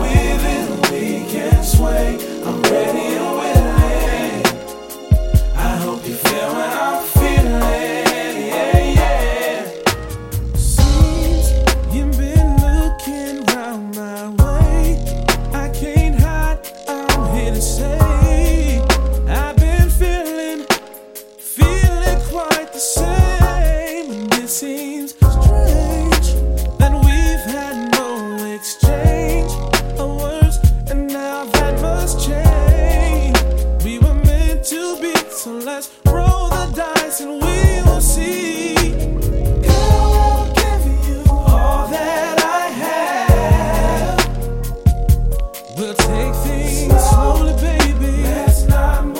Within the weekend. take things slowly, baby. Let's not move.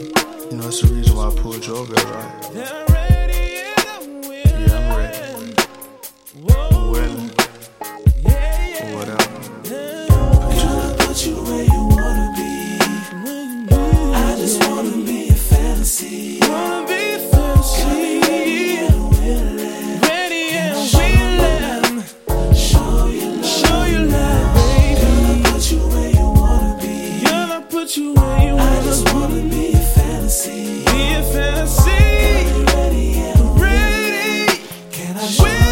You know, that's the reason why I pulled your girl, right? Yeah, I'm ready. We.